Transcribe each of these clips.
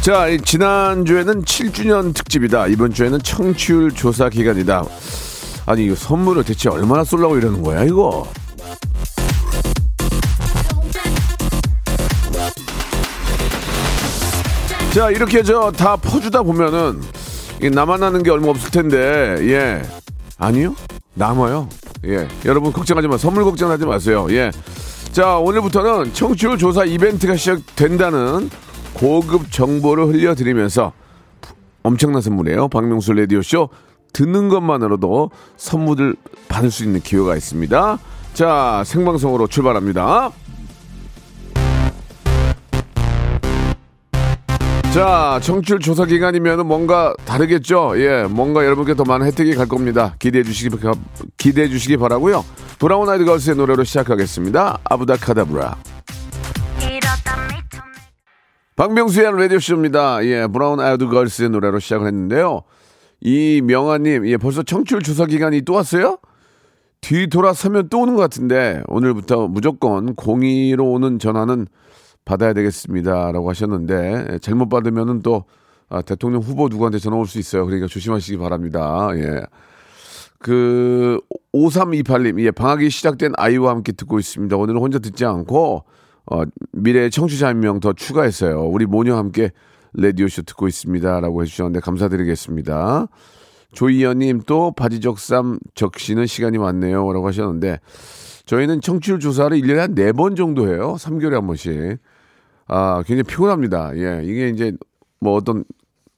자, 이 지난주에는 7주년 특집이다. 이번 주에는 청취율 조사 기간이다. 아니, 이 선물을 대체 얼마나 쏠라고 이러는 거야, 이거? 자, 이렇게 저 다 퍼주다 보면은 이 나만 나는 게 얼마 없을 텐데, 예. 아니요? 남아요. 예. 여러분 걱정하지 마. 선물 걱정하지 마세요. 예. 자, 오늘부터는 청취율 조사 이벤트가 시작된다는 고급 정보를 흘려드리면서 엄청난 선물이에요. 박명수 라디오쇼 듣는 것만으로도 선물을 받을 수 있는 기회가 있습니다. 자, 생방송으로 출발합니다. 자, 청취율 조사 기간이면 뭔가 다르겠죠? 예, 뭔가 여러분께 더 많은 혜택이 갈 겁니다. 기대해 주시기, 기대해 주시기 바라고요 브라운 아이드 걸스의 노래로 시작하겠습니다. 아브라카다브라. 박명수의 라디오쇼입니다. 예, 브라운 아이드 걸스의 노래로 시작을 했는데요. 이 명아님, 예, 벌써 청취율 조사 기간이 또 왔어요? 뒤돌아서면 또 오는 것 같은데, 오늘부터 무조건 공이로 오는 전화는 받아야 되겠습니다. 라고 하셨는데, 예, 잘못 받으면은 또, 아, 대통령 후보 누구한테 전화 올 수 있어요. 그러니까 조심하시기 바랍니다. 예. 그, 5328님, 예, 방학이 시작된 아이와 함께 듣고 있습니다. 오늘은 혼자 듣지 않고, 어, 미래의 청취자 한 명 더 추가했어요. 우리 모녀 함께 라디오쇼 듣고 있습니다. 라고 해주셨는데 감사드리겠습니다. 조이연님 또 바지적삼 적시는 시간이 왔네요. 라고 하셨는데 저희는 청취율 조사를 1년에 한 4번 정도 해요. 3개월에 한 번씩. 아, 굉장히 피곤합니다. 예, 이게 이제 뭐 어떤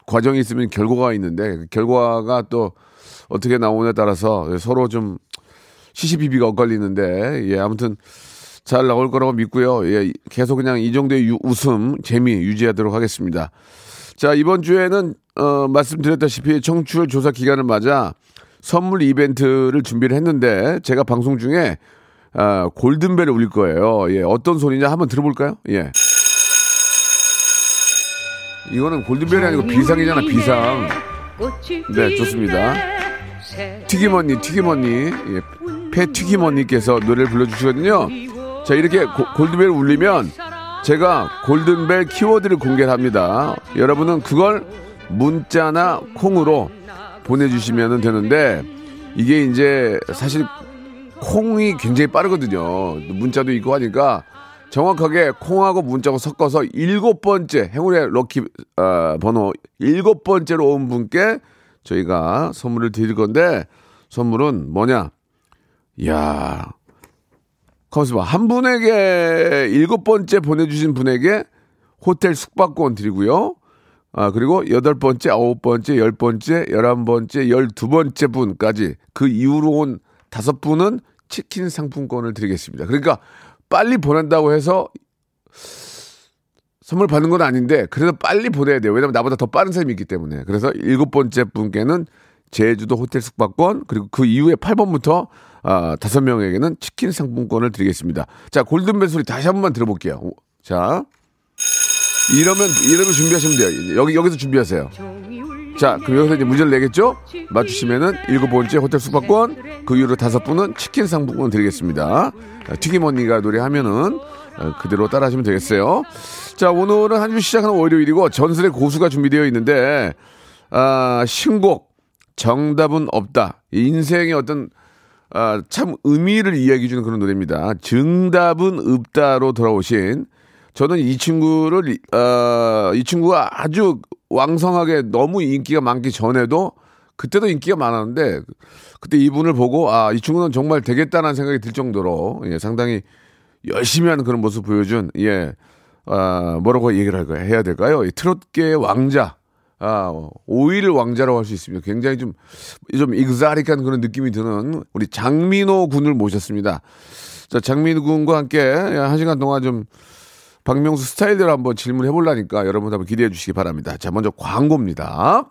과정이 있으면 결과가 있는데 그 결과가 또 어떻게 나오냐에 따라서 서로 좀 시시비비가 엇갈리는데 예, 아무튼 잘 나올 거라고 믿고요. 예, 계속 그냥 이 정도의 유, 웃음, 재미 유지하도록 하겠습니다. 자, 이번 주에는, 어, 말씀드렸다시피 청취율 조사 기간을 맞아 선물 이벤트를 준비를 했는데 제가 방송 중에 아, 골든벨을 울릴 거예요. 예, 어떤 소리냐 한번 들어볼까요? 예. 이거는 골든벨이 아니고 비상이잖아, 비상. 네, 좋습니다. 튀김언니, 튀김언니, 예, 패튀김언니께서 노래를 불러주시거든요. 자, 이렇게 고, 골든벨 울리면 제가 골든벨 키워드를 공개를 합니다. 여러분은 그걸 문자나 콩으로 보내주시면 되는데 이게 이제 사실 콩이 굉장히 빠르거든요. 문자도 있고 하니까 정확하게 콩하고 문자하고 섞어서 일곱 번째 행운의 럭키 어, 번호 일곱 번째로 온 분께 저희가 선물을 드릴 건데 선물은 뭐냐? 야 봐. 한 분에게 일곱 번째 보내주신 분에게 호텔 숙박권 드리고요. 아, 그리고 여덟 번째, 아홉 번째, 열 번째, 열한 번째, 열두 번째 분까지 그 이후로 온 다섯 분은 치킨 상품권을 드리겠습니다. 그러니까 빨리 보낸다고 해서 선물 받는 건 아닌데 그래도 빨리 보내야 돼요. 왜냐면 나보다 더 빠른 사람이 있기 때문에. 그래서 일곱 번째 분께는 제주도 호텔 숙박권 그리고 그 이후에 8번부터 아, 다섯 명에게는 치킨 상품권을 드리겠습니다. 자, 골든벨 소리 다시 한 번만 들어볼게요. 자. 이러면, 이러면 준비하시면 돼요. 여기, 여기서 준비하세요. 자, 그럼 여기서 이제 문제를 내겠죠? 맞추시면은 일곱 번째 호텔 숙박권, 그 이후로 다섯 분은 치킨 상품권 드리겠습니다. 튀김 언니가 노래하면은 어, 그대로 따라 하시면 되겠어요. 자, 오늘은 한 주 시작하는 월요일이고 전설의 고수가 준비되어 있는데, 아, 신곡, 정답은 없다. 인생의 어떤 아, 참 의미를 이야기해 주는 그런 노래입니다. 정답은 없다로 돌아오신 저는 이 친구를 어, 이 친구가 아주 왕성하게 너무 인기가 많기 전에도 그때도 인기가 많았는데 그때 이분을 보고 아 이 친구는 정말 되겠다는 생각이 들 정도로 예, 상당히 열심히 하는 그런 모습 보여준 예 아, 뭐라고 얘기를 할까요? 해야 될까요? 트롯계의 왕자 아, 오일 왕자라고 할 수 있습니다. 굉장히 좀, 좀 익사릭한 그런 느낌이 드는 우리 장민호 군을 모셨습니다. 자, 장민호 군과 함께 한 시간 동안 좀, 박명수 스타일대로 한번 질문해 보려니까 여러분 한번 기대해 주시기 바랍니다. 자, 먼저 광고입니다.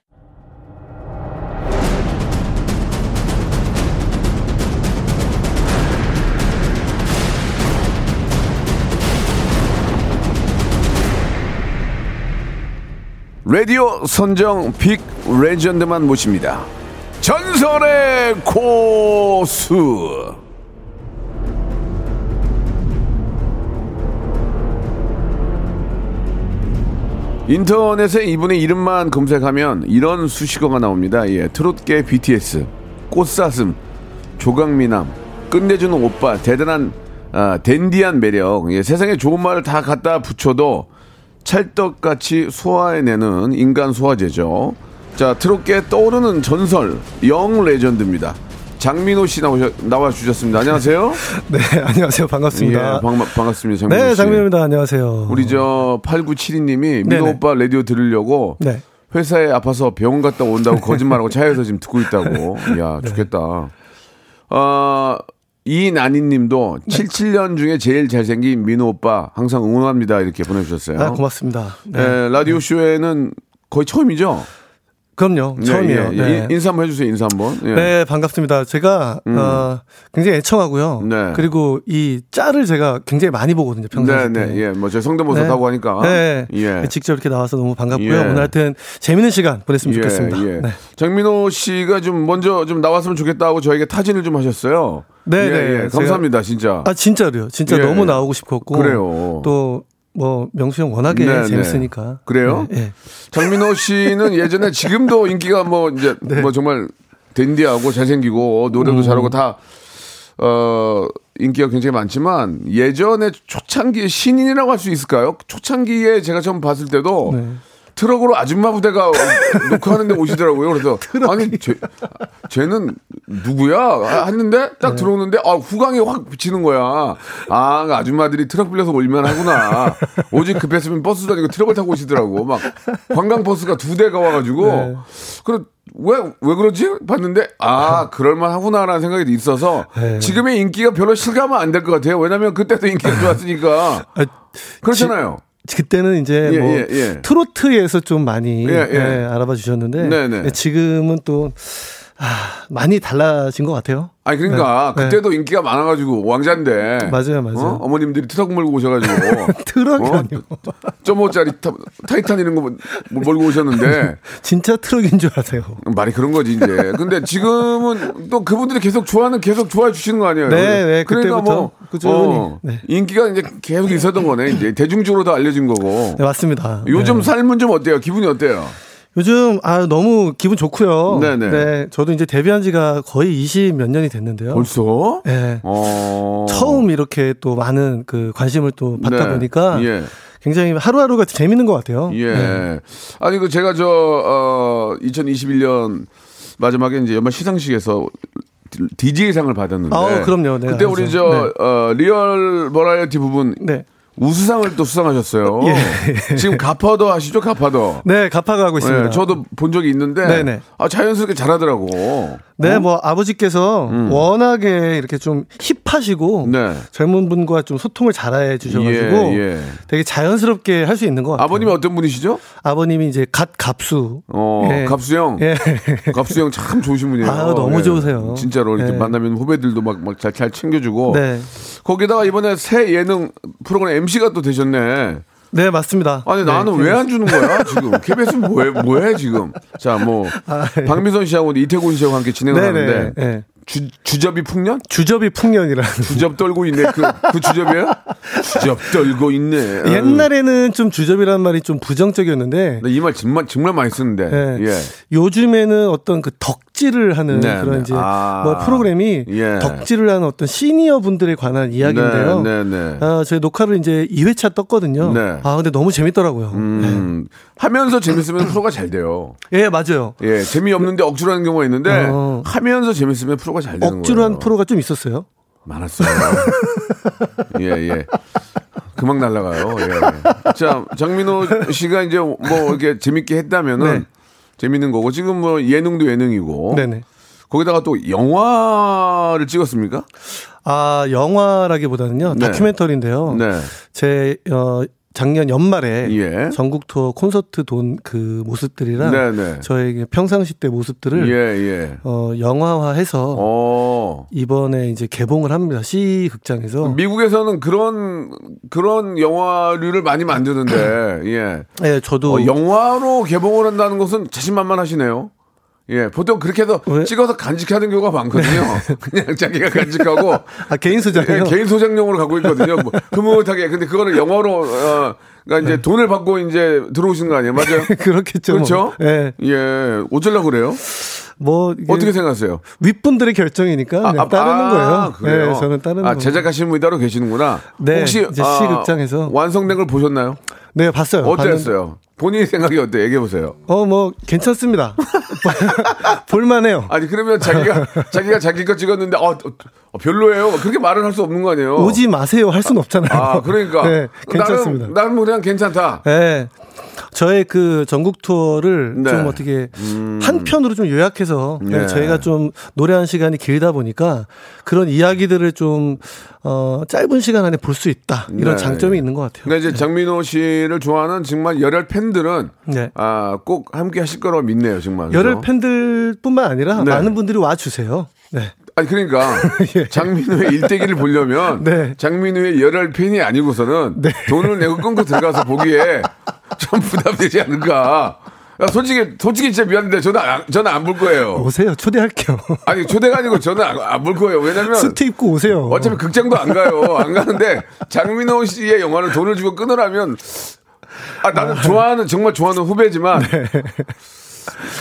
라디오 선정 빅 레전드만 모십니다. 전설의 고수. 인터넷에 이분의 이름만 검색하면 이런 수식어가 나옵니다. 예, 트롯계 BTS, 꽃사슴, 조각미남, 끝내주는 오빠, 대단한 아, 댄디한 매력. 예, 세상에 좋은 말을 다 갖다 붙여도 찰떡같이 소화해내는 인간 소화제죠. 자, 트롯계 떠오르는 전설, 영 레전드입니다. 장민호 씨 나오셔, 나와주셨습니다. 안녕하세요. 네, 안녕하세요. 반갑습니다. 예, 반, 반갑습니다. 장민호 네, 씨. 장민호입니다. 안녕하세요. 우리 저 8972님이 민호. 오빠 라디오 들으려고 네. 회사에 아파서 병원 갔다 온다고 거짓말하고 차에서 지금 듣고 있다고. 이야, 네. 좋겠다. 어, 이나니 님도 77년 중에 제일 잘생긴 민호 오빠 항상 응원합니다. 이렇게 보내주셨어요. 아, 고맙습니다. 네. 예, 라디오 쇼에는 거의 처음이죠? 그럼요. 네, 처음이에요. 예, 예. 네. 인- 인사 한번 해주세요, 인사 한번. 예. 네, 반갑습니다. 제가 어, 굉장히 애청하고요. 네. 그리고 이 짤을 제가 굉장히 많이 보거든요. 평소에. 네, 네, 예. 뭐, 제 성대모사하고 하니까. 네. 예. 직접 이렇게 나와서 너무 반갑고요. 예. 오늘 하여튼 재밌는 시간 보냈으면 좋겠습니다. 예. 네. 장민호 씨가 좀 먼저 좀 나왔으면 좋겠다고 저에게 타진을 좀 하셨어요. 네, 예, 네. 예. 감사합니다, 진짜. 아, 진짜로요. 진짜 예. 너무 나오고 싶었고. 그래요. 또, 뭐, 명수 형 워낙에 네, 네. 재밌으니까. 그래요? 네, 예. 장민호 씨는 예전에 지금도 인기가 뭐 이제 네. 뭐 정말 댄디하고 잘생기고 노래도 음. 잘하고 다 어, 인기가 굉장히 많지만 예전에 초창기의 신인이라고 할 수 있을까요? 초창기에 제가 처음 봤을 때도 네. 트럭으로 아줌마 부대가 녹화하는데 오시더라고요. 그래서 아니 쟤, 쟤는 누구야? 했는데 네. 딱 들어오는데 아 후광이 확 비치는 거야. 아 아줌마들이 트럭 빌려서 올면 하구나. 오직 급했으면 버스 다니고 트럭을 타고 오시더라고. 막 관광 버스가 두 대가 와가지고 네. 그래 왜, 왜 그러지? 봤는데, 아, 그럴만 하구나라는 생각이 있어서, 네. 지금의 인기가 별로 실감은 안 될 것 같아요. 왜냐면 그때도 인기가 좋았으니까. 아, 그렇잖아요. 그때는 이제 예, 뭐 예, 예. 트로트에서 좀 많이 예, 예. 예, 알아봐 주셨는데 네, 네. 예, 지금은 또 아, 많이 달라진 것 같아요. 아니, 그러니까, 네. 그때도 인기가 많아가지고, 왕자인데. 맞아요, 맞아요. 어? 머님들이 트럭 몰고 오셔가지고. 트럭이라뇨. 점 5짜리 타, 타이탄 이런 거 뭐- 몰고 오셨는데. 진짜 트럭인 줄 아세요. 말이 그런 거지, 이제. 근데 지금은 또 그분들이 계속 좋아하는, 계속 좋아해 주시는 거 아니에요? 네, 네, 그러니까 그때부터 뭐, 꾸준히, 어, 네. 인기가 이제 계속 있었던 거네. 이제 대중적으로 다 알려진 거고. 네, 맞습니다. 요즘 네. 삶은 좀 어때요? 기분이 어때요? 요즘 아 너무 기분 좋고요. 네네. 네, 저도 이제 데뷔한 지가 거의 20 몇 년이 됐는데요. 벌써? 네. 어. 처음 이렇게 또 많은 그 관심을 또 받다 네. 보니까 예. 굉장히 하루하루가 재밌는 것 같아요. 예. 네. 아니, 그 제가 저, 어, 2021년 마지막에 이제 연말 시상식에서 DJ상을 받았는데. 아, 그럼요. 네, 그때 알죠. 우리 저, 네. 어, 리얼 버라이어티 부분 네. 우수상을 또 수상하셨어요. 예. 지금 갓파더 하시죠, 갓파더. 네, 갓파더 하고 있습니다. 예, 저도 본 적이 있는데 네네. 아, 자연스럽게 잘하더라고. 네, 어? 뭐 아버지께서 워낙에 이렇게 좀 힙하시고 음. 네. 젊은 분과 좀 소통을 잘해 주셔가지고 예, 예. 되게 자연스럽게 할 수 있는 것 같아요. 아버님이 어떤 분이시죠? 아버님이 이제 갓 갑수. 어, 예. 갑수형. 예. 갑수형 참 좋으신 분이에요. 아유, 너무 예. 좋으세요. 진짜로 이렇게 예. 만나면 후배들도 막 막 잘 잘 챙겨주고. 네, 거기다가 이번에 새 예능 프로그램 MC가 또 되셨네. 네 맞습니다. 아니 나는 네, 왜안 주는 거야 지금? KBS는 뭐해 뭐해 지금? 자뭐 아, 예. 박미선 씨하고 이태곤 씨하고 함께 진행을 네, 하는데 네, 네. 주, 주접이 풍년? 주접이 풍년이라는. 주접 떨고 있네. 그, 그 주접이에요? 주접 떨고 있네. 옛날에는 좀 주접이라는 말이 좀 부정적이었는데 이 말 정말, 정말 많이 쓰는데. 예. 예. 요즘에는 어떤 그 덕질을 하는 네, 그런 네. 이제 아. 뭐 프로그램이 예. 덕질을 하는 어떤 시니어 분들에 관한 이야기인데요. 네, 네, 네. 아, 저희 녹화를 이제 2회차 떴거든요. 네. 아, 근데 너무 재밌더라고요. 음, 하면서 재밌으면 프로가 잘 돼요. 예, 맞아요. 예, 재미없는데 억지로 하는 경우가 있는데 어. 하면서 재밌으면 프로가 잘 되는 억지로 거예요. 한 프로가 좀 있었어요. 많았어요. 예, 예. 금방 날아가요. 예. 자, 장민호 씨가 이제 뭐 이렇게 재밌게 했다면은 네. 재밌는 거고 지금 뭐 예능도 예능이고 네네. 거기다가 또 영화를 찍었습니까? 아, 영화라기보다는요. 네. 다큐멘터리인데요. 네. 제, 어, 작년 연말에 예. 전국 투어 콘서트 돈 그 모습들이랑 네, 네. 저의 평상시 때 모습들을 예, 예. 어, 영화화해서 어. 이번에 이제 개봉을 합니다. C 극장에서. 미국에서는 그런 그런 영화류를 많이 만드는데 예. 예, 저도 어, 영화로 개봉을 한다는 것은 자신만만하시네요. 예, 보통 그렇게 해서 왜? 찍어서 간직하는 경우가 많거든요. 그냥 자기가 간직하고 아 개인 소장이요. 예, 개인 소장용으로 갖고 있거든요. 뭐, 흐뭇하게. 근데 그거는 영화로 어, 그러니까 이제 돈을 받고 이제 들어오시는 거 아니에요? 맞아요? 그렇겠죠. 뭐. 그렇죠? 예. 예, 어쩌려고 그래요? 뭐 어떻게 생각하세요? 윗분들의 결정이니까 그냥 따르는 거예요. 그래요? 예, 저는 따르는 아, 거. 제작하시는 분이 따로 계시는구나. 네, 혹시 이제 아, C 극장에서. 완성된 걸 보셨나요? 네, 봤어요. 어땠어요? 본인 생각이 어때? 얘기해 보세요. 어, 뭐 괜찮습니다. 볼만해요. 아니 그러면 자기가 자기가 자기 거 찍었는데 어, 어, 별로예요. 그렇게 말을 할 수 없는 거 아니에요? 오지 마세요 할 수는 없잖아요. 아 그러니까 네, 괜찮습니다. 나는, 나는 뭐 그냥 괜찮다. 네. 저의 그 전국 투어를 네. 좀 어떻게 한 편으로 좀 요약해서 네. 저희가 좀 노래한 시간이 길다 보니까 그런 이야기들을 좀 어, 짧은 시간 안에 볼 수 있다 이런 네. 장점이 있는 것 같아요. 그러니까 이제 장민호 씨를 좋아하는 정말 열혈 팬 들은 네. 아 꼭 함께 하실 거라고 믿네요 정말. 그죠? 열혈 팬들뿐만 아니라 네. 많은 분들이 와 주세요. 네. 아니 그러니까 예. 장민호의 일대기를 보려면 네. 장민호의 열혈 팬이 아니고서는 네. 돈을 내고 끊고 들어가서 보기에 좀 부담되지 않을까. 야, 솔직히 솔직히 진짜 미안한데 저는 안, 저는 안 볼 거예요. 오세요. 초대할게요. 아니 초대가 아니고 저는 안 볼 거예요. 왜냐면 수트 입고 오세요. 어차피 극장도 안 가요. 안 가는데 장민호 씨의 영화를 돈을 주고 끊으라면 아 나는 좋아하는 정말 좋아하는 후배지만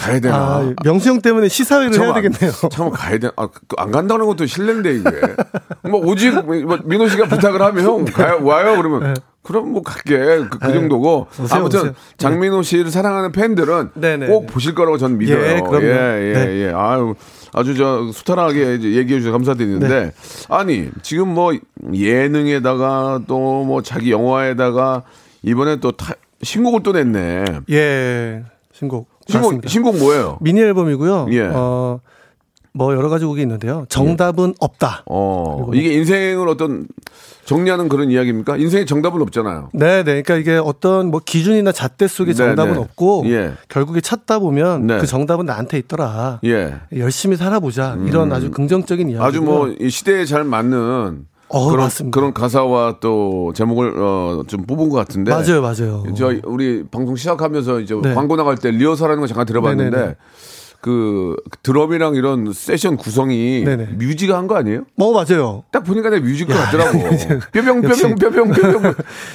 가야 되나? 아, 명수 형 때문에 시사회를 해야 잠깐만, 되겠네요. 잠깐 가야 돼. 아, 그안 간다는 것도 실례인데 이게. 뭐 오직 뭐 민호 씨가 부탁을 하면 형 가요 와요 그러면 그럼 뭐 갈게 그, 그 정도고. 네. 오세요, 아무튼 오세요. 장민호 씨를 사랑하는 팬들은 네네. 꼭 보실 거라고 저는 믿어요. 예, 그럼요. 예, 예, 네. 예. 아유. 아주 저 수탈하게 얘기해 주셔서 감사드리는데 네. 아니 지금 뭐 예능에다가 또 뭐 자기 영화에다가 이번에 또 타- 신곡을 또 냈네. 예. 신곡. 신곡. 신곡 뭐예요? 미니 앨범이고요. 예. 어, 뭐 여러 가지 곡이 있는데요. 정답은 없다. 어, 이게 인생을 어떤 정리하는 그런 이야기입니까? 인생에 정답은 없잖아요. 네, 네. 그러니까 이게 어떤 뭐 기준이나 잣대 속에 네, 정답은 네. 없고 예. 결국에 찾다 보면 네. 그 정답은 나한테 있더라. 예. 열심히 살아보자. 이런 아주 긍정적인 이야기. 아주 뭐이 시대에 잘 맞는 어, 그런 맞습니다. 그런 가사와 또 제목을 어, 좀 뽑은 것 같은데. 맞아요, 맞아요. 저 우리 방송 시작하면서 이제 네. 광고 나갈 때 리허설하는 거 잠깐 들어봤는데 네네네. 그 드럼이랑 이런 세션 구성이 네네. 뮤지가 한 거 아니에요? 뭐 맞아요. 딱 보니까 네 뮤지 같더라고. 뼈병 역시. 뼈병 뼈병 뼈병.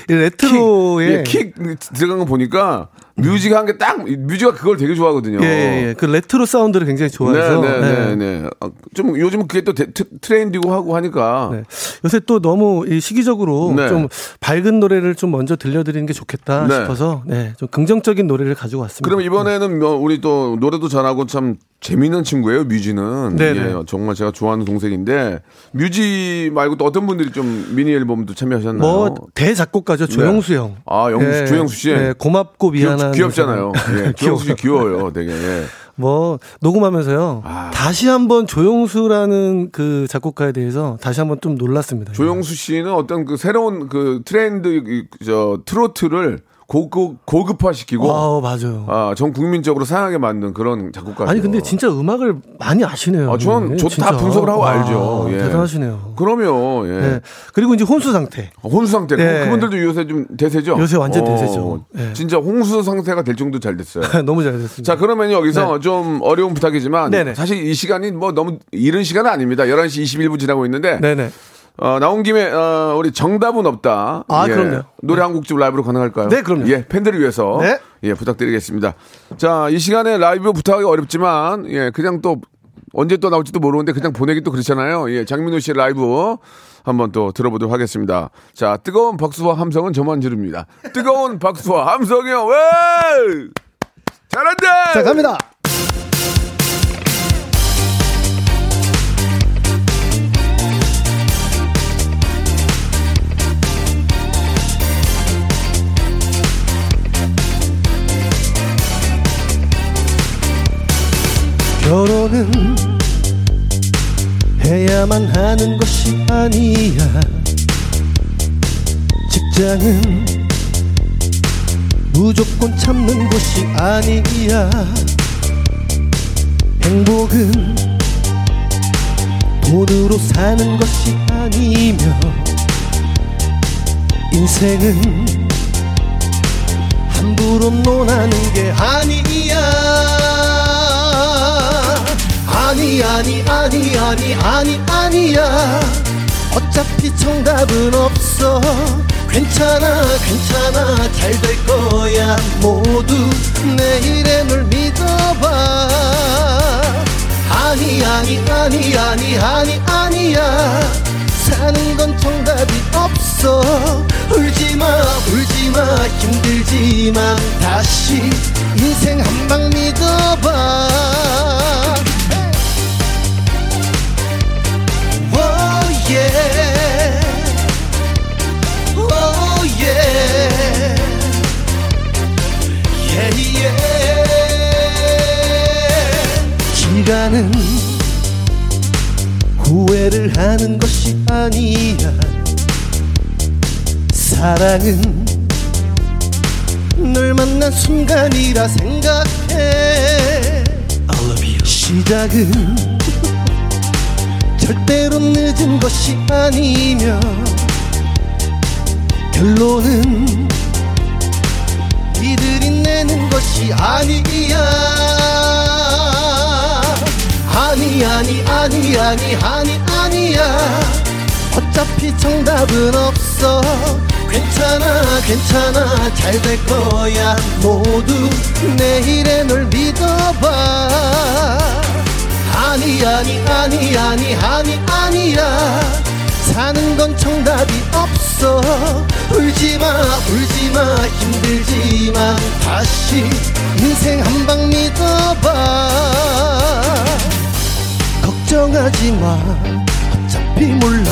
이 레트로의 킥, 예, 킥 들어간 거 보니까 뮤지 한 게 딱 뮤지가 그걸 되게 좋아하거든요. 예, 예, 예. 그 레트로 사운드를 굉장히 좋아해서 네, 네, 네, 네. 네. 아, 좀 요즘 그게 또 데- 트- 트렌디고 하고 하니까 네. 요새 또 너무 이 시기적으로 네. 좀 밝은 노래를 좀 먼저 들려드리는 게 좋겠다 네. 싶어서 네, 좀 긍정적인 노래를 가지고 왔습니다. 그럼 이번에는 뭐 우리 또 노래도 잘하고 참 재미있는 친구예요 뮤지는 네네. 예, 정말 제가 좋아하는 동생인데 뮤지 말고 또 어떤 분들이 좀 미니 앨범도 참여하셨나요? 뭐 대작곡가죠 조영수 형. 아, 영수- 조영수 씨? 네, 고맙고 미안한 귀엽, 귀엽잖아요. 사람. 예, 조영수 씨 귀여워요, 되게. 예. 뭐 녹음하면서요. 아. 다시 한번 조영수라는 그 작곡가에 대해서 다시 한번 좀 놀랐습니다. 조영수 씨는 어떤 그 새로운 그 트렌드 이- 저 트로트를 고급 고급화시키고 아, 맞아요. 아, 전 국민적으로 사용하게 만든 그런 작곡가죠. 아니 근데 진짜 음악을 많이 아시네요. 아, 저는 네, 저도 다. 분석을 하고 와, 알죠. 예. 대단하시네요. 그럼요. 예. 네. 그리고 이제 혼수 상태. 홍수 상태. 예. 그분들도 요새 좀 대세죠? 요새 완전 대세죠. 예. 진짜 홍수 상태가 될 정도 잘 됐어요. 너무 잘 됐습니다. 자, 그러면 여기서 네. 좀 어려운 부탁이지만 네네. 사실 이 시간이 뭐 너무 이른 시간은 아닙니다. 11시 21분 지나고 있는데 네네. 어, 나온 김에 어, 우리 정답은 없다. 아, 그럼요. 노래 한곡좀 라이브로 가능할까요? 네, 그럼요. 예, 팬들을 위해서 네. 예, 부탁드리겠습니다. 자, 이 시간에 라이브 부탁하기 어렵지만 예, 그냥 또 언제 또 나올지도 모르는데 그냥 보내기 또 그렇잖아요. 예, 장민호 씨의 라이브 한번 또 들어보도록 하겠습니다. 자, 뜨거운 박수와 함성은 저만 지릅니다. 뜨거운 박수와 함성이요. 왜? 잘한다. 자 갑니다. 결혼은 해야만 하는 것이 아니야. 직장은 무조건 참는 것이 아니야. 행복은 돈으로 사는 것이 아니며 인생은 함부로 논하는 게 아니야. 아니 아니 아니 아니 아니 아니야. 어차피 정답은 없어. 괜찮아 괜찮아. 잘 될 거야. 모두 내일의 널 믿어봐. 아니 아니 아니 아니 아니 아니야. 사는 건 정답이 없어. 울지마 울지마. 힘들지만 다시 인생 한 방 믿어봐 yeah Oh yeah. Yeah yeah. 시간은 후회를 하는 것이 아니야. 사랑은 널 만난 순간이라 생각해. I love you. 시작은 절대로 늦은 것이 아니며 결론은 이들이 내는 것이 아니야. 아니 아니 아니 아니 아니 아니야. 어차피 정답은 없어. 괜찮아 괜찮아. 잘 될 거야. 모두 내일의 널 믿어봐 아니 아니 아니 아니 아니 아니야. 사는 건 정답이 없어. 울지마 울지마 힘들지만 다시 인생 한 방 믿어봐. 걱정하지 마. 어차피 몰라.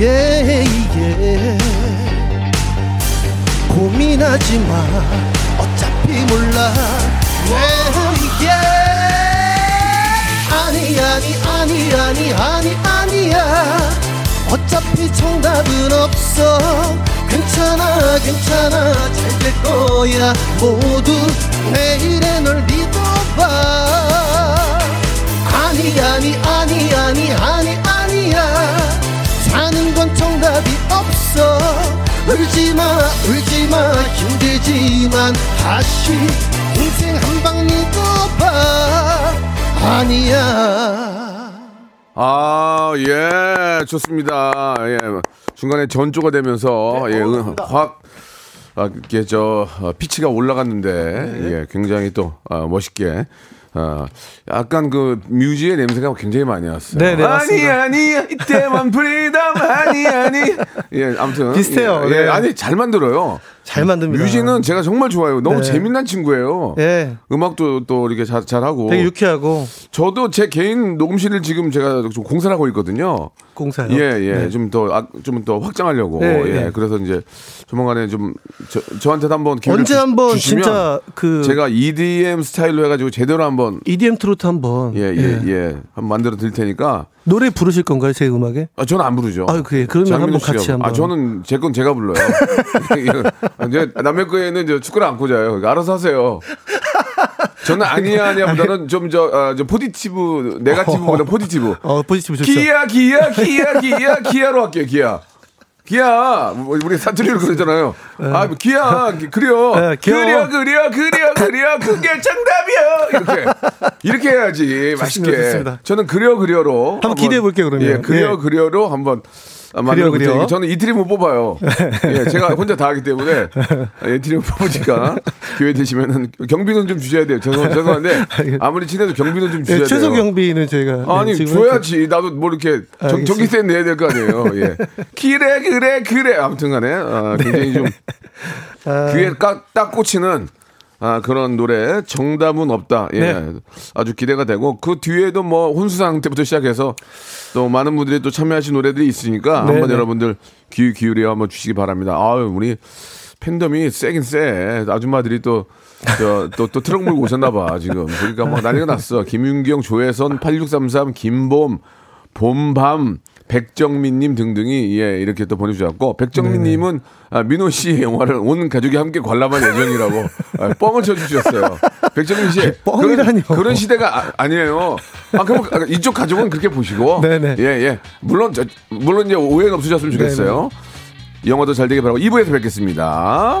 예예 고민하지 마. 어차피 몰라. 예, 예. 아니 아니 아니 아니 아니 아니야. 어차피 정답은 없어. 괜찮아 괜찮아. 잘 될 거야. 모두 내일의 널 믿어봐. 아니 아니 아니 아니 아니 아니야. 사는 건 정답이 없어. 울지마 울지마. 힘들지만 다시 인생 한 방 믿어봐 아니야 아, 예, 좋습니다. 예, 중간에 전조가 되면서, 예, 음, 확, 아, 이게 저, 어, 피치가 올라갔는데, 예, 굉장히 또, 아, 멋있게, 아, 약간 그, 뮤지의 냄새가 굉장히 많이 왔어요. 네, 네, 아니. 아니, 이태원 프리덤, 아니, 아니. 예, 아무튼. 비슷해요. 예, 예, 네. 아니, 잘 만들어요. 잘 만듭니다 뮤지는 제가 정말 좋아요. 너무 네. 재미난 친구예요. 예 음악도 또 이렇게 잘, 잘하고. 되게 유쾌하고 저도 제 개인 녹음실을 지금 제가 좀 공사를 하고 있거든요. 공사요 예, 예. 네. 좀 더, 아, 좀더 확장하려고. 네, 예. 네. 그래서 이제 조만간에 좀, 저, 저한테도 한번 기회를 언제 주- 한번 진짜 그 제가 EDM 스타일로 해 가지고 제대로 한번 EDM 트로트 한번 예, 예, 예. 한번 만들어 드릴 테니까. 노래 부르실 건가요 제 음악에? 아, 저는 안 부르죠. 아유, 그래. 그러면 한번 같이 불- 아, 한번. 저는 제 건 제가 불러요. 이거 이제 남의 거에는 이제 축구를 안고 자요. 그러니까 알아서 하세요. 저는 아니야 아니야보다는 좀저 아, 좀 포지티브 네가티브보다 포지티브. 어, 포지티브 좋죠. 기아 기아 기아 기아 기아로 할게요 기아. 기아 뭐 우리 사투리로 그러잖아요. 아 기아 기- 그려 네, 그려 귀여워. 그려 그려 그려 그게 정답이야 이렇게 이렇게 해야지 맛있게. 좋습니다. 저는 그려 그려로 한번 기대해 볼게요, 그러면. 예, 그려 예. 그려로 한번 볼 그려. 테니까 저는 이틀이 못 뽑아요. 예, 제가 혼자 다 하기 때문에 이틀이 못 뽑으니까 기회 되시면은 경비는 좀 주셔야 돼요. 죄송, 죄송한데 아무리 친해도 경비는 좀 주셔야 네, 최소 돼요. 경비는 저희가 아니 네, 지금 줘야지 나도 뭐 이렇게 정. 전기세 내야 될 거 아니에요. 예. 그래 그래 그래 아무튼간에 아, 굉장히 좀 귀에 까, 딱 꽂히는 아, 그런 노래 정답은 없다. 예. 네. 아주 기대가 되고 그 뒤에도 뭐 혼수상 때부터 시작해서 또 많은 분들이 또 참여하신 노래들이 있으니까 네, 한번 네. 여러분들 귀 기울여 한번 주시기 바랍니다. 아유 우리 팬덤이 세긴 세. 아줌마들이 또, 저, 또, 또 트럭 몰고 오셨나 봐, 지금. 보니까 막 난리가 났어. 김윤경, 조혜선, 8633, 김봄, 봄밤, 백정민님 등등이, 예, 이렇게 또 보내주셨고, 백정민님은, 아, 민호 씨 영화를 온 가족이 함께 관람할 예정이라고, 아, 뻥을 쳐주셨어요. 백정민 씨. 뻥이라니요. 그런, 그런 시대가 아, 니에요 아, 그럼 이쪽 가족은 그렇게 보시고. 네네. 예, 예. 물론, 저, 물론 이제 오해는 없으셨으면 좋겠어요. 영화도 잘 되게 바라고 2부에서 뵙겠습니다.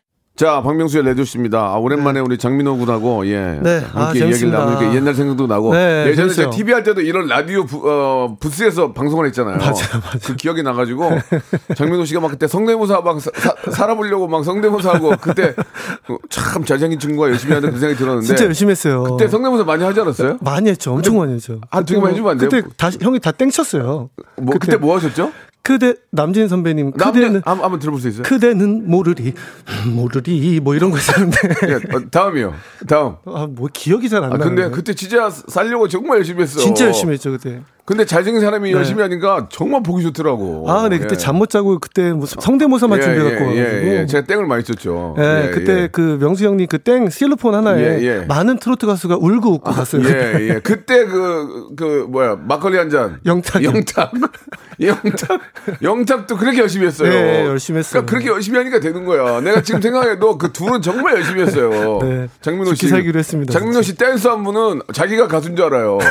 자, 박명수의 라디오쇼입니다. 아, 오랜만에 우리 장민호 군하고, 예. 네. 아, 함께 이야기를 재밌습니다. 나누니까 옛날 생각도 나고. 네, 예전에 재밌어요. 제가 TV 할 때도 이런 라디오 부, 어, 부스에서 방송을 했잖아요. 맞아요, 맞아요. 그 기억이 나가지고, 장민호 씨가 막 그때 성대모사 막 사, 사- 살아보려고 막 성대모사 하고, 그때 어, 참 잘생긴 친구가 열심히 하는 그 생각이 들었는데. 진짜 열심히 했어요. 그때 성대모사 많이 하지 않았어요? 많이 했죠. 엄청 많이 했죠. 한 두 개만 해주면 안 돼요? 그때 다시 형이 다 땡쳤어요. 뭐, 그때 뭐 하셨죠? 그대 남진 선배님 그대는 한번 한번 들어볼 수 있어요? 그대는 모르리 모르리 뭐 이런 거 있었는데 예, 어, 다음이요. 다음. 아 뭐 기억이 잘안 아, 나요. 근데 그때 진짜 살려고 정말 열심히 했어. 진짜 열심히 했죠 그때. 근데 잘생긴 사람이 네. 열심히 하니까 정말 보기 좋더라고. 아, 네 그때 예. 잠못 자고 그때 뭐 성대모사만 예, 준비해갖고 예, 와가지고. 제가 땡을 많이 쳤죠. 예, 예, 그때 예. 그 명수 형님 그 땡 실로폰 하나에. 많은 트로트 가수가 울고 웃고 갔어요. 예, 예. 그때 그, 그, 뭐야, 막걸리 한 잔. 영탁이요. 영탁. 영탁. 영탁도 그렇게 열심히 했어요. 네, 열심히 했어요. 그러니까 그렇게 열심히 하니까 되는 거야. 내가 지금 생각해도 그 둘은 정말 열심히 했어요. 네. 장민호 씨. 죽기 살기로 했습니다, 장민호 씨 댄스 한 분은 자기가 가수인 줄 알아요.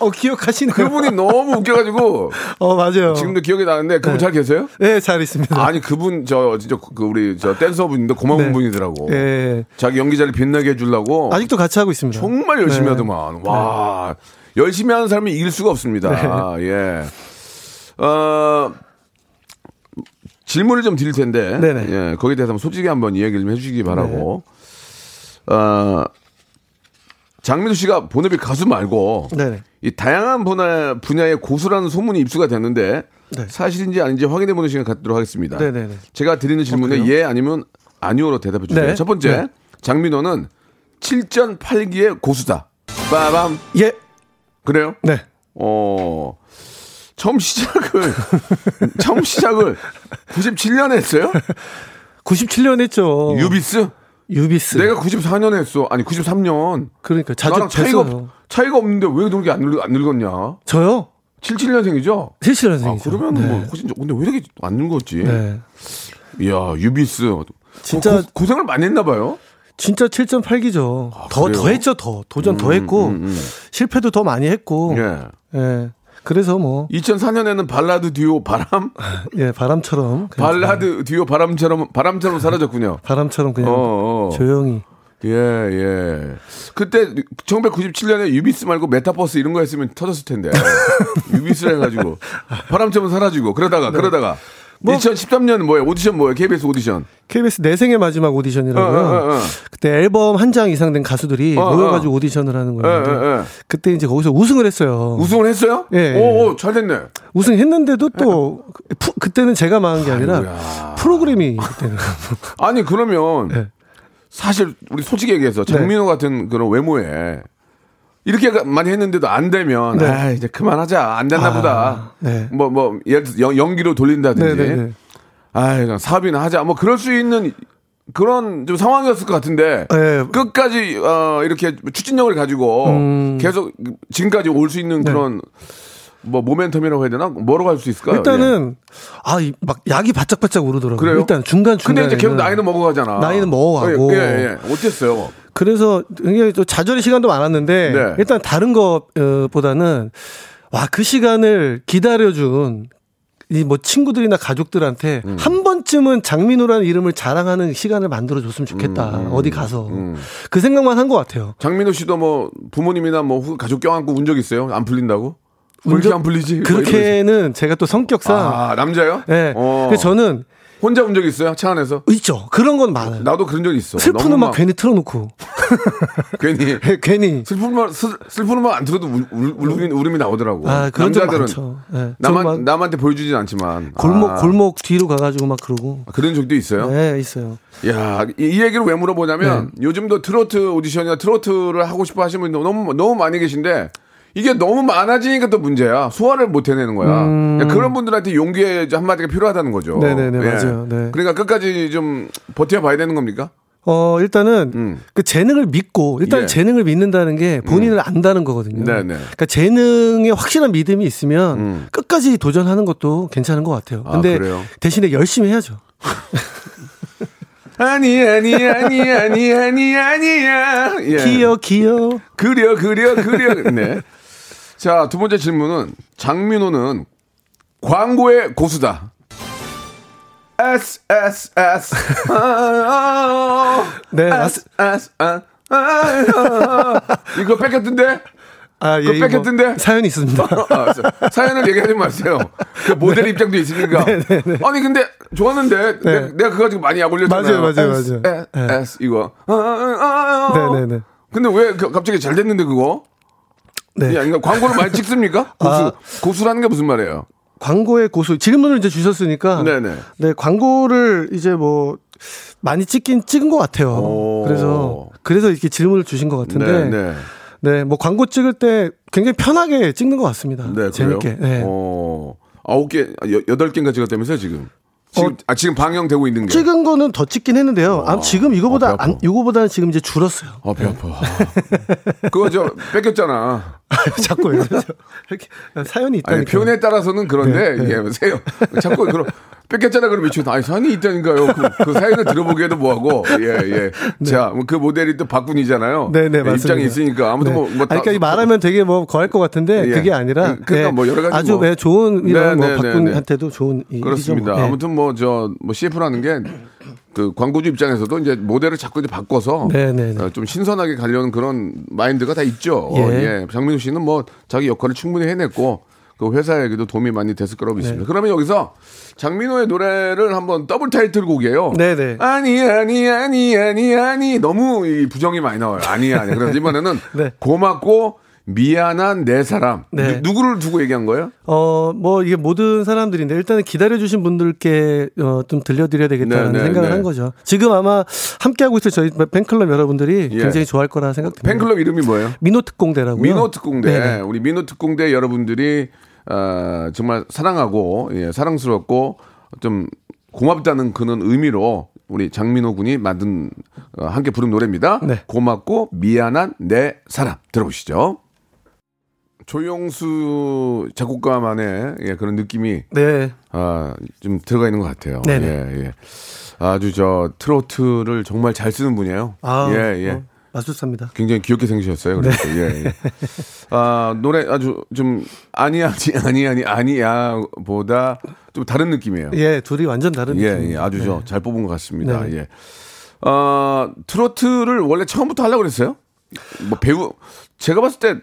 어 기억하시네요. 그분이 너무 웃겨가지고 어 맞아요. 지금도 기억이 나는데 그분 잘 계세요? 네, 잘 있습니다. 아니 그분 저 진짜 그 우리 저 댄서 분인데 고마운 네. 분이더라고. 예. 자기 연기자를 빛나게 해주려고 아직도 같이 하고 있습니다. 정말 열심히 네. 하더만. 와 열심히 하는 사람이 이길 수가 없습니다. 네. 예. 어 질문을 좀 드릴 텐데 네네. 예 거기에 대해서 솔직히 한번 이야기를 좀 해주시기 바라고. 어 장민수 씨가 본업이 가수 말고 네네. 이 다양한 분야, 분야의 고수라는 소문이 입수가 됐는데 네. 사실인지 아닌지 확인해 보는 시간 갖도록 하겠습니다. 네네네. 제가 드리는 질문에 그래요? 예 아니면 아니오로 대답해 주세요. 네. 첫 번째 네. 장민호는 7전 8기의 고수다. 빠밤 예. 그래요? 네. 어 처음 시작을 처음 시작을 97년에 했어요? 97년 했죠. 유비스? 유비스. 내가 94년에 했어. 아니 93년. 그러니까 자주 차이가. 없- 차이가 없는데 왜 그렇게 안, 늙, 안 늙었냐? 저요? 77년생이죠? 77년생이죠. 아, 그러면 뭐 훨씬 좀- 근데 왜 이렇게 안 늙었지? 네. 이야 유비스 진짜- 고, 고생을 많이 했나 봐요. 진짜 7.8기죠. 더, 아, 그래요? 더 했죠, 더. 도전 더 했고, 실패도 더 많이 했고, 예. 예. 그래서 뭐, 2004년에는 발라드 듀오 바람, 예, 바람처럼. 발라드 듀오 바람처럼 바람처럼 사라졌군요. 바람처럼 그냥 어, 어. 조용히. 예, 예. 그때 1997년에 유비스 말고 메타버스 이런 거 했으면 터졌을 텐데. 유비스라 해가지고 바람처럼 사라지고 그러다가 네. 그러다가 뭐- 2013년 뭐예요? 오디션 뭐예요? KBS 오디션. KBS 내 생의 마지막 오디션이라고요. 어, 어, 어. 그때 앨범 한 장 이상 된 가수들이 어, 모여가지고 오디션을 하는 예, 거예요. 예, 예. 그때 이제 거기서 우승을 했어요. 우승을 했어요? 예. 오, 오, 잘 됐네. 우승했는데도 또, 푸- 그때는 제가 망한 게 아니라 아이고야. 프로그램이 그때는. 아니 그러면 네. 사실 우리 솔직히 네. 얘기해서 장민호 같은 그런 외모에 이렇게 많이 했는데도 안 되면 네. 아 이제 그만하자 안 됐나 아, 보다. 네. 뭐뭐 예를 들어 연- 연기로 돌린다든지. 네네네. 아 그냥 사업이나 하자. 뭐 그럴 수 있는 그런 좀 상황이었을 것 같은데 네. 끝까지 어 이렇게 추진력을 가지고 음. 계속 지금까지 올 수 있는 네. 그런 뭐 모멘텀이라고 해야 되나 뭐라고 할수 있을까요? 예. 일단은 아막 약이 바짝바짝 오르더라고요. 그래요? 일단 중간 근데 중간에 이제 계속 나이는 먹어가잖아. 나이는 먹어가고. 예, 예, 예. 어땠어요? 그래서 굉장히 또 좌절의 시간도 많았는데 네. 일단 다른 것보다는 와 그 시간을 기다려준 이뭐 친구들이나 가족들한테 음. 한 번쯤은 장민호라는 이름을 자랑하는 시간을 만들어 줬으면 좋겠다 음, 어디 가서 그 생각만 한 것 같아요. 장민호 씨도 뭐 부모님이나 뭐 후- 가족 껴안고 운 적 있어요? 안 풀린다고? 이렇게 안 풀리지? 뭐 그렇게는 제가 또 성격상. 아 남자요? 예. 어. 그래서 저는 혼자 운적 있어요? 차 안에서? 있죠. 그런 건 많아요. 나도 그런 적 있어. 슬픈 음악 막 괜히 틀어놓고 괜히 괜히 슬픈 음악 슬- 슬픈 음악 안 들어도 울, 울, 울음이, 울음이 나오더라고. 아 그런 적 남자들은 많죠. 예. 나만 남한테 보여주진 않지만 골목 아, 골목 뒤로 가가지고 막 그러고. 그런 적도 있어요. 네 있어요. 야, 이, 이 얘기를 왜 물어보냐면 네. 요즘도 트로트 오디션이나 트로트를 하고 싶어 하시는 분들 너무 너무 많이 계신데 이게 너무 많아지니까 또 문제야. 소화를 못 해내는 거야. 야, 그런 분들한테 용기의 한마디가 필요하다는 거죠. 음. 예. 네네네, 맞아요. 네. 그러니까 끝까지 좀 버텨봐야 되는 겁니까? 어, 일단은 음. 그 재능을 믿고 일단 예. 재능을 믿는다는 게 본인을 안다는 거거든요. 네네. 그러니까 재능에 확실한 믿음이 있으면 음. 끝까지 도전하는 것도 괜찮은 것 같아요. 아, 근데 그래요? 대신에 열심히 해야죠. 아니 아니 아니 아니 아니 아니야. 예. 기어 기어. 그려 그려 그려. 네. 자, 두 번째 질문은 장민호는 광고의 고수다. S S S 네, S S S 이거 뺏겼던데? 아, 그거 이거 뺏겼던데? 사연이 있습니다. 아, 사- 사연을 얘기하지 마세요. 그 모델 입장도 있으니까. 아니 근데 좋았는데 네. 내가, 내가 그거 지금 많이 약 올렸잖아요. 맞아요, 맞아요, S, 맞아요. S, S 이거. 아, 아, 아, 아. 네네네. 근데 왜 그- 갑자기 잘 됐는데 그거? 네. 야, 그러니까 광고를 많이 찍습니까? 고수, 아. 고수라는 게 무슨 말이에요? 광고의 고수. 질문을 이제 주셨으니까. 네네. 네, 광고를 이제 뭐 많이 찍긴 찍은 것 같아요. 오. 그래서 그래서 이렇게 질문을 주신 것 같은데. 네, 네. 네, 뭐 광고 찍을 때 굉장히 편하게 찍는 것 같습니다. 네, 재밌게. 그래요? 네. 어, 아홉 개, 여- 여덟 개인가 찍었다면서요, 지금? 지금, 어. 아, 지금 방영되고 있는 게. 찍은 거는 더 찍긴 했는데요. 아, 지금 어, 이거보다 배 아파. 안, 이거보다는 지금 이제 줄었어요. 아, 배 아파. 그거 저, 뺏겼잖아. 자꾸 이러죠. 이렇게 사연이 있다니까. 아니, 표현에 따라서는 그런데, 네, 네. 이게, 세요. 자꾸, 그럼, 뺏겼잖아, 그럼 미치고, 아니, 사연이 있다니까요. 그, 그 사연을 들어보기에도 뭐하고, 예, 예. 자, 뭐그 모델이 또 박군이잖아요. 네, 네, 예, 맞습니다. 입장이 있으니까. 아무튼 네. 뭐, 뭐, 아니, 그러니까 이 말하면 되게 뭐 거할 것 같은데 예. 그게 아니라 그러니까 네, 뭐 여러 가지 아주 뭐. 네, 좋은 이런 네, 뭐 네, 네, 박군한테도 좋은 일이죠. 그렇습니다. 뭐. 네. 아무튼 뭐 저뭐 CF라는 게 그 광고주 입장에서도 이제 모델을 자꾸 이제 바꿔서 네, 네, 네. 어, 좀 신선하게 가려는 그런 마인드가 다 있죠. 예. 어, 예. 장민우 씨는 뭐 자기 역할을 충분히 해냈고 그 회사에게도 도움이 많이 됐을 거라고 네. 믿습니다. 그러면 여기서 장민호의 노래를 한번 더블 타이틀곡이에요. 네, 네. 아니 아니 아니 아니 아니 너무 이 부정이 많이 나와요. 아니 아니. 그래서 이번에는 네. 고맙고 미안한 내 사람. 네. 누, 구를 두고 얘기한 거예요? 어, 뭐, 이게 모든 사람들인데, 일단은 기다려 주신 분들께, 어, 좀 들려 드려야 되겠다는 네, 네, 생각을 네. 한 거죠. 지금 아마 함께 하고 있을 저희 팬클럽 여러분들이 예. 굉장히 좋아할 거라 생각됩니다. 팬클럽 이름이 뭐예요? 민호특공대라고요. 민호특공대 네네. 우리 민호특공대 여러분들이 어, 정말 사랑하고 예, 사랑스럽고 좀 고맙다는 그런 의미로 우리 장민호 군이 만든 어, 함께 부른 노래입니다. 네. 고맙고 미안한 내 사람 들어보시죠. 조용수 작곡가만의 예, 그런 느낌이 네. 아, 좀 들어가 있는 것 같아요. 네네. 예, 예. 아주 저 트로트를 정말 잘 쓰는 분이에요. 아, 예, 예. 어, 맞습니다. 굉장히 귀엽게 생기셨어요. 그래서 네. 예, 예. 아 노래 아주 좀 아니 아니 아니 아니 아니야보다 좀 다른 느낌이에요. 예, 둘이 완전 다른 예, 느낌. 예, 아주 저잘 뽑은 것 같습니다. 네. 예. 어, 트로트를 원래 처음부터 하려고 그랬어요? 뭐 배우 제가 봤을 때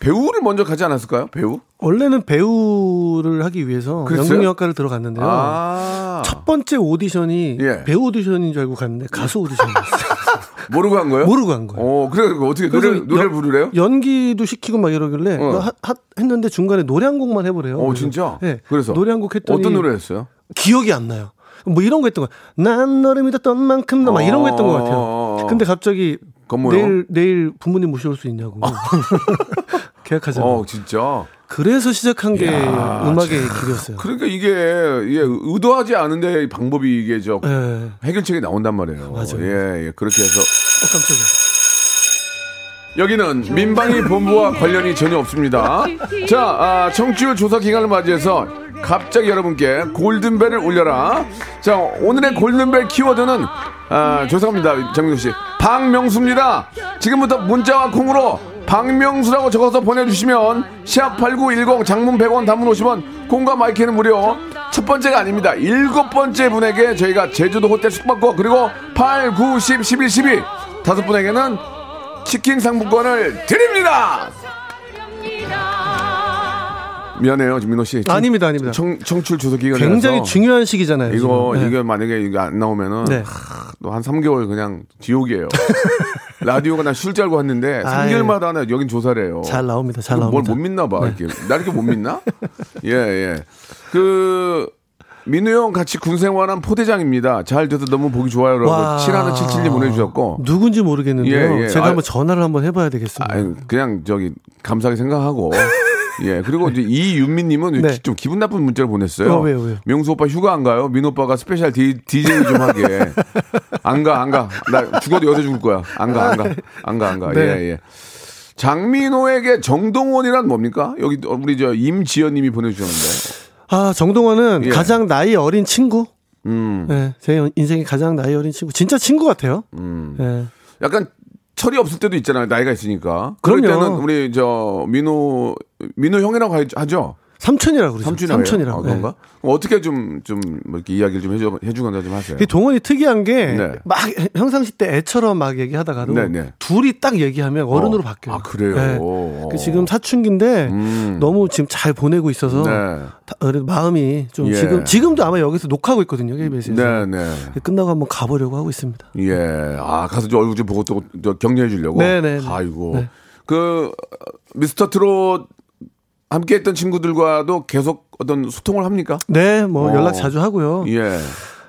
배우를 먼저 가지 않았을까요? 배우? 원래는 배우를 하기 위해서 그랬어요? 연극 역할을 들어갔는데요. 아 첫 번째 오디션이 예. 배우 오디션인 줄 알고 갔는데 가수 오디션이었어요. 모르고 한 거예요? 모르고 한 거예요. 어 그래 어떻게 노래 노래 부르래요? 연기도 시키고 막 이러길래 어. 하- 하- 했는데 중간에 노래 한 곡만 해보래요. 어 진짜? 네. 그래서 노래 한 곡 했더니 어떤 노래였어요? 기억이 안 나요. 뭐 이런 거 했던 거. 난 너를 믿었던 만큼 너막 이런 거 했던 것 어. 같아요. 근데 갑자기 건모요? 내일 내일 부모님 모셔올 수 있냐고 계약하자고. 어, 진짜. 그래서 시작한 게 음악의 길이었어요. 그러니까 이게, 이게 의도하지 않은데 방법이 이게 저 예. 해결책이 나온단 말이에요. 맞아요. 예, 예. 그렇게 해서 어, 깜짝이야. 여기는 민방위 본부와 관련이 전혀 없습니다. 자, 아, 청취율 조사 기간을 맞이해서 갑자기 여러분께 골든벨을 울려라. 자, 오늘의 골든벨 키워드는 아, 죄송합니다, 장민수 씨. 박명수입니다. 지금부터 문자와 콩으로 박명수라고 적어서 보내주시면 샵8910 장문 100원 단문 50원 콩과 마이크는 무료 첫 번째가 아닙니다 일곱 번째 분에게 저희가 제주도 호텔 숙박권 그리고 8, 9, 10, 11, 12 다섯 분에게는 치킨 상품권을 드립니다. 미안해요, 민호 씨. 청- 아닙니다, 아닙니다. 청, 청출 조사 기간이라서 굉장히 중요한 시기잖아요. 이거. 네. 이게 만약에 이게 안 나오면은 네. 또한 3개월 그냥 지옥이에요. 라디오가 나쉴줄 알고 왔는데 아유. 3개월마다 하나 여긴 조사를 해요. 잘 나옵니다. 잘뭘 나옵니다. 못 믿나 봐. 네. 이렇게. 나 이렇게 못 믿나? 예, 예. 그 민우 형 같이 군 생활한 포대장입니다. 잘 돼서 너무 보기 좋아요. 라고 와. 7177님 보내주셨고. 누군지 모르겠는데요. 예, 예. 제가 아, 한번 전화를 한번 해봐야 되겠습니다. 아유, 그냥 저기 감사하게 생각하고. 예, 그리고 이제 이윤미님은 네. 좀 기분 나쁜 문자를 보냈어요. 어, 왜요, 왜요? 명수 오빠 휴가 안 가요? 민호 오빠가 special 디, DJ 좀 하게. 안 가, 안 가. 나 죽어도 여기서 죽을 거야. 안 가, 안 가. 안 가, 안 가. 네. 예, 예. 장민호에게 정동원이란 뭡니까? 여기 우리 저 임지연님이 보내주셨는데. 아 정동원은 예. 가장 나이 어린 친구. 음, 네, 제 인생의 가장 나이 어린 친구. 진짜 친구 같아요. 음. 네. 약간 철이 없을 때도 있잖아요. 나이가 있으니까. 그럴 그럼요. 때는 우리 저 민호 민호 형이라고 하- 하죠. 삼촌이라고 그러죠. 삼촌이라고. 삼촌이라고. 아, 그런가? 그럼 어떻게 좀 좀 뭐 이렇게 이야기를 좀 해주 해주거나 좀 하세요. 이 동원이 특이한 게 네. 막 평상시 때 애처럼 막 얘기하다가도 네, 네. 둘이 딱 얘기하면 어른으로 어. 바뀌어요. 아, 그래요? 네. 어. 그 지금 사춘기인데 음. 너무 지금 잘 보내고 있어서 네. 다- 마음이 좀 예. 지금 지금도 아마 여기서 녹화하고 있거든요. KBS에서. 네, 네. 끝나고 한번 가보려고 하고 있습니다. 예. 아, 가서 좀 얼굴 좀 보고 또, 또 격려해 주려고. 네, 네, 네. 아이고. 네. 그 어, 미스터 트롯 함께 했던 친구들과도 계속 어떤 소통을 합니까? 네, 뭐 어. 연락 자주 하고요. 예.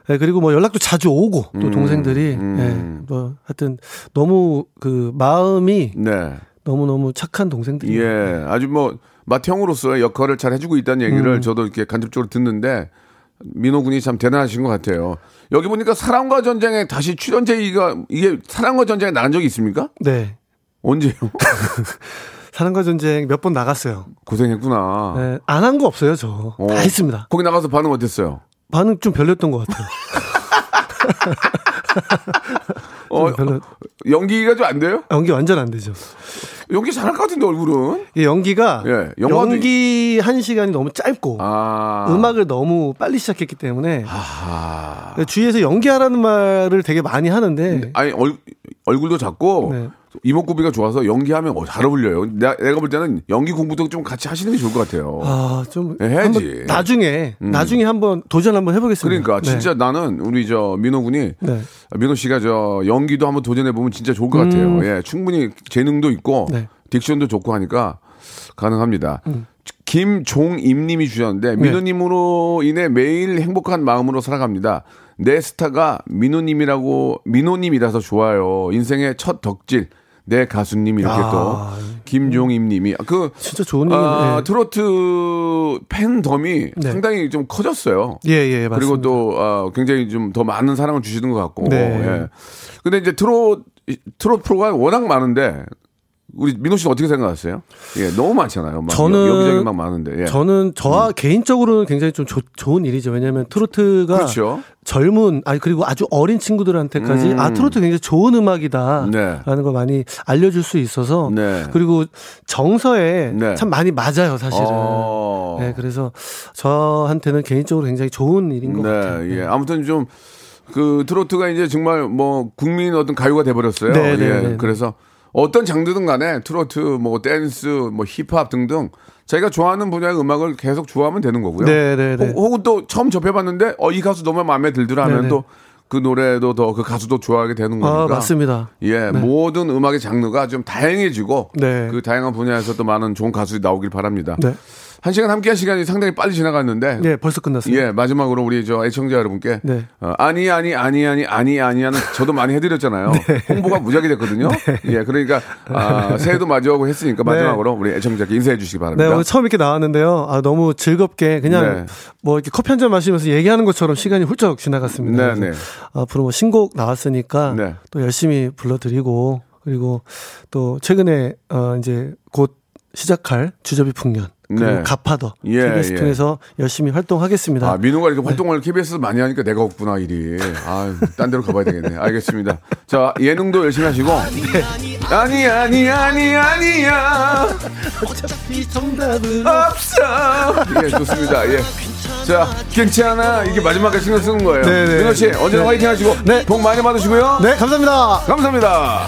네, 그리고 뭐 연락도 자주 오고 또 동생들이 음. 네, 뭐 하여튼 너무 그 마음이 네. 너무 너무 착한 동생들이. 예. 아주 뭐 맏형으로서의 역할을 잘 해주고 있다는 얘기를 음. 저도 이렇게 간접적으로 듣는데 민호 군이 참 대단하신 것 같아요. 여기 보니까 사랑과 전쟁에 다시 출연 제의가 이게 사랑과 전쟁에 나간 적이 있습니까? 네. 언제요? 사랑과 전쟁 몇 번 나갔어요. 고생했구나. 네, 안한 거 없어요, 저. 어. 다 했습니다. 거기 나가서 반응 어땠어요? 반응 좀 별로였던 것 같아요. 어, 별로 연기가 좀 안 돼요? 연기 완전 안 되죠. 연기 잘할 것 같은데 얼굴은. 이 연기가 예, 연기 한 시간이 너무 짧고 아. 음악을 너무 빨리 시작했기 때문에 아. 주위에서 연기하라는 말을 되게 많이 하는데 아니 얼, 얼굴도 작고 네. 이목구비가 좋아서 연기하면 어, 잘 어울려요. 내가, 내가 볼 때는 연기 공부도 좀 같이 하시는 게 좋을 것 같아요. 아, 좀 예, 해야지. 음. 한번 나중에 나중에 한번 도전 한번 해보겠습니다. 그러니까 네. 진짜 나는 우리 저 민호 군이 네. 민호 씨가 저 연기도 한번 도전해 보면 진짜 좋을 것 같아요. 예, 충분히 재능도 있고 음. 네. 딕션도 좋고 하니까 가능합니다. 음. 김종임님이 주셨는데 네. 민호님으로 인해 매일 행복한 마음으로 살아갑니다. 내 스타가 민호님이라고 민호님이라서 좋아요. 인생의 첫 덕질 내 가수님 이렇게 아. 또 김종임님이 그 진짜 좋은 아, 얘기네. 트로트 팬덤이 네. 상당히 좀 커졌어요. 예, 예, 맞습니다. 그리고 또 어, 굉장히 좀 더 많은 사랑을 주시는 것 같고. 네. 예. 근데 이제 트롯 트롯 프로가 워낙 많은데 우리 민호 씨는 어떻게 생각하세요? 예, 너무 많잖아요. 막 저는- 여, 기저기 막 많은데. 예. 저는 저와 개인적으로는 굉장히 좀 좋- 좋은 일이죠. 왜냐하면 트로트가 그렇죠. 젊은 아니 그리고 아주 어린 친구들한테까지 음. 아 트로트 굉장히 좋은 음악이다라는 네. 걸 많이 알려줄 수 있어서 네. 그리고 정서에 네. 참 많이 맞아요 사실은. 어. 네, 그래서 저한테는 개인적으로 굉장히 좋은 일인 것 네, 같아요. 예. 아무튼 좀 그 트로트가 이제 정말 뭐 국민 어떤 가요가 돼 버렸어요. 네, 네, 예. 네, 네. 그래서 어떤 장르든 간에 트로트, 뭐 댄스, 뭐 힙합 등등 자기가 좋아하는 분야의 음악을 계속 좋아하면 되는 거고요. 네, 네, 네. 혹- 혹은 또 처음 접해봤는데 어 이 가수 너무 마음에 들더라 하면 네, 네. 또그 노래도 더 그 가수도 좋아하게 되는 거니까. 아 맞습니다. 예, 모든 음악의 장르가 좀 다양해지고 네. 그 다양한 분야에서 또 많은 좋은 가수들이 나오길 바랍니다. 네. 한 시간 함께 한 시간이 상당히 빨리 지나갔는데. 네, 벌써 끝났어요. 예, 마지막으로 우리 저 애청자 여러분께 네. 어, 아니 아니 아니 아니 아니 아니야는 저도 많이 해드렸잖아요. 홍보가 무작위 됐거든요. 예, 그러니까 아, 새해도 마주하고 했으니까 마지막으로 우리 애청자께 인사해 주시기 네, 바랍니다. 오늘 처음 이렇게 나왔는데요. 아, 너무 즐겁게 그냥 네. 뭐 이렇게 커피 한 잔 마시면서 얘기하는 것처럼 시간이 훌쩍 지나갔습니다. 네, 네. 앞으로 뭐 신곡 나왔으니까 네. 또 열심히 불러드리고 그리고 또 최근에 어 이제 곧 시작할 주저비 풍년 네. 가파더 예, KBS 예. 통해서 열심히 활동하겠습니다. 아, 민호가 이렇게 활동을 KBS 많이 하니까 내가 없구나, 일이. 아, 딴 데로 가봐야 되겠네. 알겠습니다. 자, 예능도 열심히 하시고. 아니, 아니, 아니, 아니야. 이 정답은 없어. 예, 좋습니다. 예. 자, 괜찮아. 이게 마지막에 신경 쓰는 거예요. 네, 네. 민호 씨, 언제나 네. 화이팅 하시고. 네. 복 많이 받으시고요. 네, 감사합니다. 감사합니다.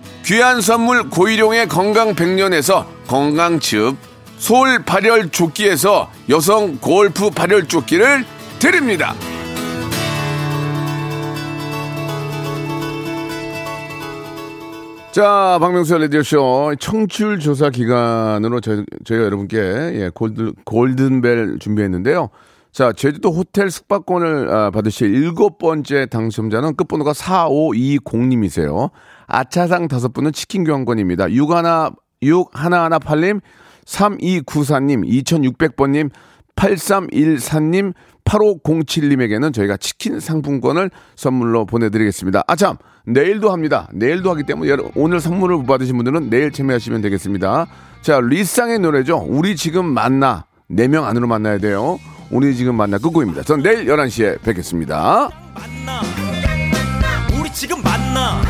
귀한 선물 고일용의 건강 백년에서 건강즙. 소울 발열 조끼에서 여성 골프 발열 조끼를 드립니다. 자, 박명수의 라디오쇼 청취율 조사 기간으로 저희, 저희가 여러분께 예, 골드, 골든벨 준비했는데요. 자, 제주도 호텔 숙박권을 아, 받으실 일곱 번째 당첨자는 끝번호가 4520님이세요. 아차상 다섯 분은 치킨 교환권입니다. 61, 6118님, 3294님, 2600번님, 8314님, 8507님에게는 저희가 치킨 상품권을 선물로 보내드리겠습니다. 아, 참! 내일도 합니다. 내일도 하기 때문에 오늘 선물을 못 받으신 분들은 내일 참여하시면 되겠습니다. 자, 리쌍의 노래죠. 우리 지금 만나. 4명 안으로 만나야 돼요. 우리 지금 만나 끝곡입니다. 전 내일 11시에 뵙겠습니다. 우리 지금 만나